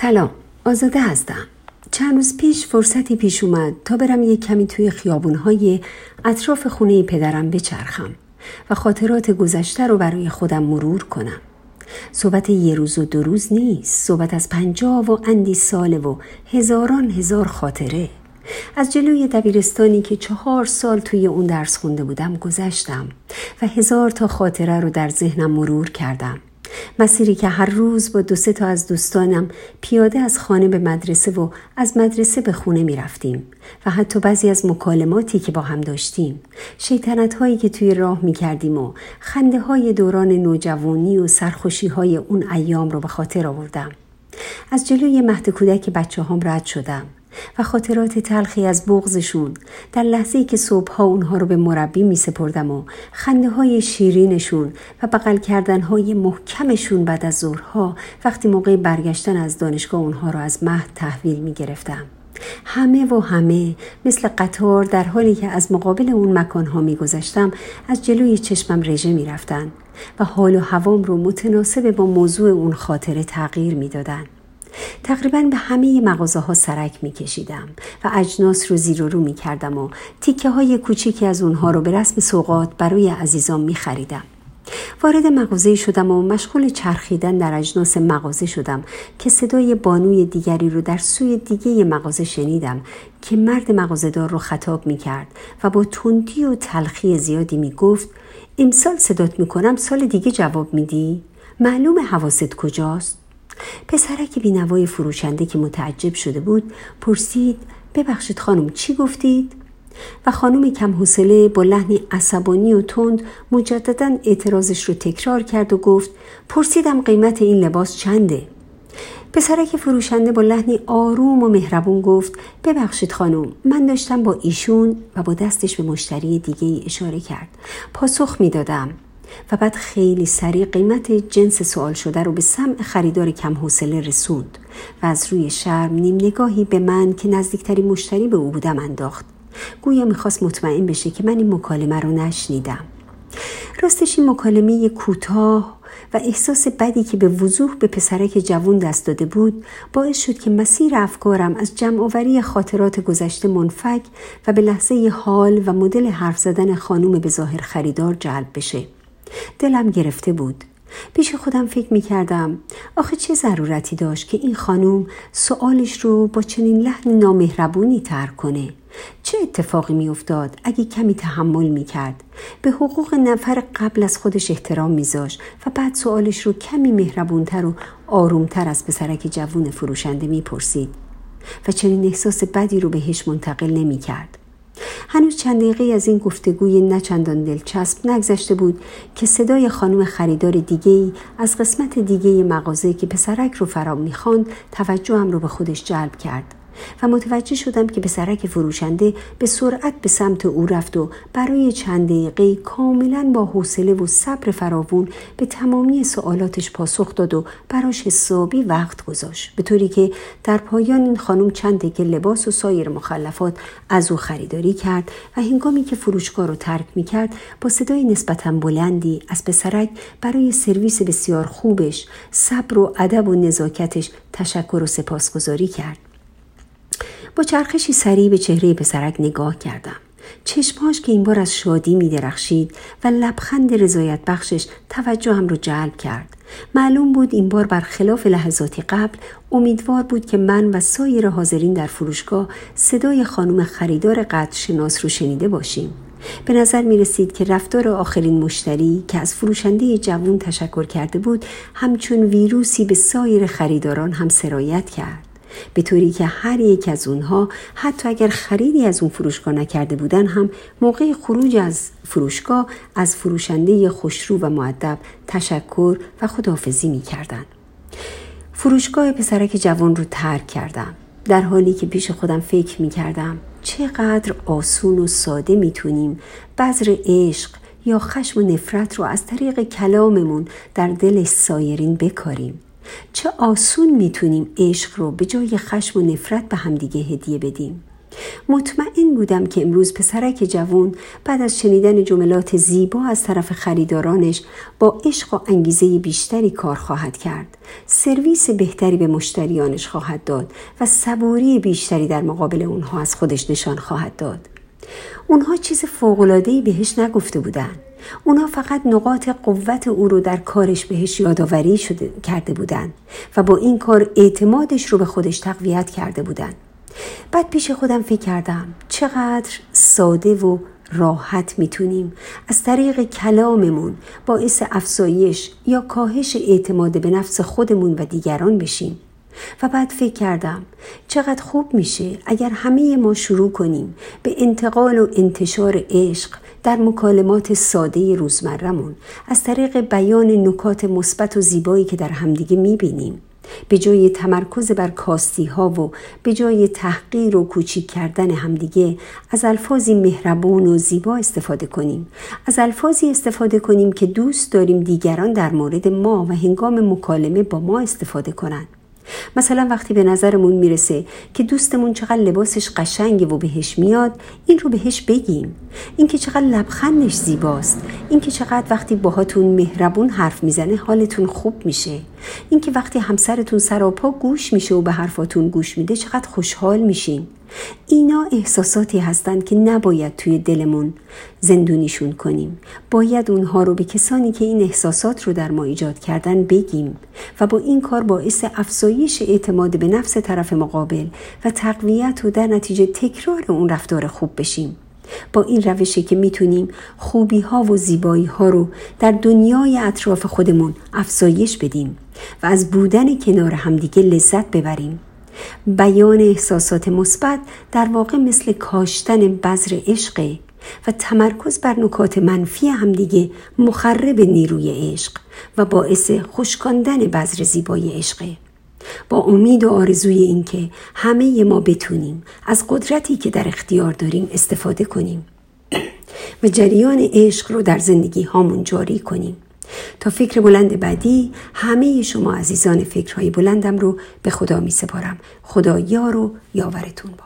سلام آزاده هستم. چند روز پیش فرصتی پیش اومد تا برم یک کمی توی خیابونهای اطراف خونه پدرم بچرخم و خاطرات گذشته رو برای خودم مرور کنم. صحبت یه روز و دو روز نیست صحبت از پنجاه و اندی ساله و هزاران هزار خاطره. از جلوی دبیرستانی که چهار سال توی اون درس خونده بودم گذشتم و هزار تا خاطره رو در ذهنم مرور کردم. مسیری که هر روز با دو سه تا از دوستانم پیاده از خانه به مدرسه و از مدرسه به خونه می رفتیم و حتی بعضی از مکالماتی که با هم داشتیم شیطنت هایی که توی راه می کردیم و خنده های دوران نوجوانی و سرخوشی های اون ایام رو به خاطر آوردم. از جلوی مهد کودک بچه هم رد شدم. و خاطرات تلخی از بغزشون در لحظه که صبحها اونها رو به مربی می سپردم و خنده های شیرینشون و بغل کردن های محکمشون بعد از ظهرها وقتی موقع برگشتن از دانشگاه اونها رو از مهد تحویل می گرفتم. همه و همه مثل قطار در حالی که از مقابل اون مکانها می گذشتم از جلوی چشمم رژه می رفتن و حال و هوام رو متناسب با موضوع اون خاطره تغییر می دادن. تقریبا به همه مغازه ها سرک می کشیدم و اجناس رو زیر و رو می کردم و تیکه های کوچیکی از اونها رو به رسم سوقات برای عزیزان می خریدم. وارد مغازه شدم و مشغول چرخیدن در اجناس مغازه شدم که صدای بانوی دیگری رو در سوی دیگه مغازه شنیدم که مرد مغازهدار رو خطاب می کرد و با تندی و تلخی زیادی می گفت امسال صدات می کنم سال دیگه جواب میدی؟ معلوم حواست کجاست؟ پسرک بینوای فروشنده که متعجب شده بود پرسید ببخشید خانم چی گفتید؟ و خانم کم حوصله با لحنی عصبانی و تند مجددا اعتراضش رو تکرار کرد و گفت پرسیدم قیمت این لباس چنده؟ پسرک فروشنده با لحنی آروم و مهربون گفت ببخشید خانم من داشتم با ایشون و با دستش به مشتری دیگه ای اشاره کرد پاسخ می‌دادم و بعد خیلی سریع قیمت جنس سوال شده رو به سمع خریدار کم حوصله رسوند و از روی شرم نیم نگاهی به من که نزدیکترین مشتری به او بودم انداخت. گویا می‌خواست مطمئن بشه که من این مکالمه رو نشنیدم. راستش این مکالمه کوتاه و احساس بدی که به وضوح به پسرک جوون دست داده بود باعث شد که مسیر افکارم از جمعآوری خاطرات گذشته منفک و به لحظه حال و مدل حرف زدن خانوم به ظاهر خریدار جلب بشه. دلم گرفته بود. پیش خودم فکر می کردم آخه چه ضرورتی داشت که این خانوم سوالش رو با چنین لحن نامهربونی ترک کنه؟ چه اتفاقی می افتاد اگه کمی تحمل می کرد به حقوق نفر قبل از خودش احترام میذاشت و بعد سوالش رو کمی مهربونتر و آرومتر از پسرک جوون فروشنده می‌پرسید و چنین احساس بدی رو بهش منتقل نمی کرد. هنوز چند دقیقه از این گفتگوی نچندان دلچسب نگذشته بود که صدای خانم خریدار دیگه از قسمت دیگه مغازه که پسرک رو فرا می‌خواند توجهم رو به خودش جلب کرد. و متوجه شدم که به سرک فروشنده به سرعت به سمت او رفت و برای چند دقیقه کاملا با حوصله و صبر فراوون به تمامی سوالاتش پاسخ داد و براش حسابی وقت گذاشت. به طوری که در پایان این خانم چند دقیقه لباس و سایر مخلفات از او خریداری کرد و هنگامی که فروشگاه رو ترک می کرد با صدای نسبتا بلندی از پسرک برای سرویس بسیار خوبش صبر و ادب و نزاکتش تشکر و سپاسگزاری کرد. با چرخشی سریع به چهره پسرک نگاه کردم. چشمهاش که این بار از شادی می درخشید و لبخند رضایت بخشش هم رو جلب کرد. معلوم بود این بار برخلاف لحظاتی قبل امیدوار بود که من و سایر حاضرین در فروشگاه صدای خانم خریدار قدر شناس رو شنیده باشیم. به نظر می رسید که رفتار آخرین مشتری که از فروشنده جوون تشکر کرده بود همچون ویروسی به سایر خریداران هم سرایت کرد. به طوری که هر یک از اونها حتی اگر خریدی از اون فروشگاه نکرده بودن هم موقع خروج از فروشگاه از فروشنده خوشرو و معدب تشکر و خداحافظی می کردن. فروشگاه پسرک جوان رو ترک کردم در حالی که پیش خودم فکر می کردم چقدر آسون و ساده می‌تونیم بذر عشق یا خشم و نفرت رو از طریق کلاممون در دل سایرین بکاریم چه آسون می‌تونیم عشق رو به جای خشم و نفرت به همدیگه هدیه بدیم؟ مطمئن بودم که امروز پسرک جوون بعد از شنیدن جملات زیبا از طرف خریدارانش با عشق و انگیزه بیشتری کار خواهد کرد. سرویس بهتری به مشتریانش خواهد داد و صبوری بیشتری در مقابل اونها از خودش نشان خواهد داد. اونها چیز فوقلادهی بهش نگفته بودن. اونا فقط نقاط قوت او رو در کارش بهش یادآوری شده کرده بودن و با این کار اعتمادش رو به خودش تقویت کرده بودن. بعد پیش خودم فکر کردم چقدر ساده و راحت می‌تونیم از طریق کلاممون باعث افزایش یا کاهش اعتماد به نفس خودمون و دیگران بشیم. و بعد فکر کردم چقدر خوب میشه اگر همه ما شروع کنیم به انتقال و انتشار عشق در مکالمات ساده روزمرهمون از طریق بیان نکات مثبت و زیبایی که در همدیگه می‌بینیم به جای تمرکز بر کاستی ها و به جای تحقیر و کوچیک کردن همدیگه از الفاظی مهربون و زیبا استفاده کنیم. از الفاظی استفاده کنیم که دوست داریم دیگران در مورد ما و هنگام مکالمه با ما استفاده کنند. مثلا وقتی به نظرمون می‌رسه که دوستمون چقدر لباسش قشنگه و بهش میاد این رو بهش بگیم. اینکه چقدر لبخندش زیباست. اینکه چقدر وقتی باهاتون مهربون حرف می‌زنه حالتون خوب میشه. اینکه وقتی همسرتون سراپا گوش میشه و به حرفاتون گوش میده چقدر خوشحال میشین. اینا احساساتی هستند که نباید توی دلمون زندونیشون کنیم. باید اونها رو به کسانی که این احساسات رو در ما ایجاد کردن بگیم و با این کار باعث افزایش اعتماد به نفس طرف مقابل و تقویت و در نتیجه تکرار اون رفتار خوب بشیم. با این روشی که می‌تونیم خوبی ها و زیبایی ها رو در دنیای اطراف خودمون افزایش بدیم و از بودن کنار همدیگه لذت ببریم. بیان احساسات مثبت در واقع مثل کاشتن بذر عشق و تمرکز بر نکات منفی همدیگه مخرب نیروی عشق و باعث خشکاندن بذر زیبای عشقه با امید و آرزوی اینکه همه ما بتونیم از قدرتی که در اختیار داریم استفاده کنیم و جریان عشق رو در زندگی هامون جاری کنیم. تا فکر بلند بعدی همه شما عزیزان فکرهای بلندم رو به خدا می سپارم خدا یار و یاورتون باد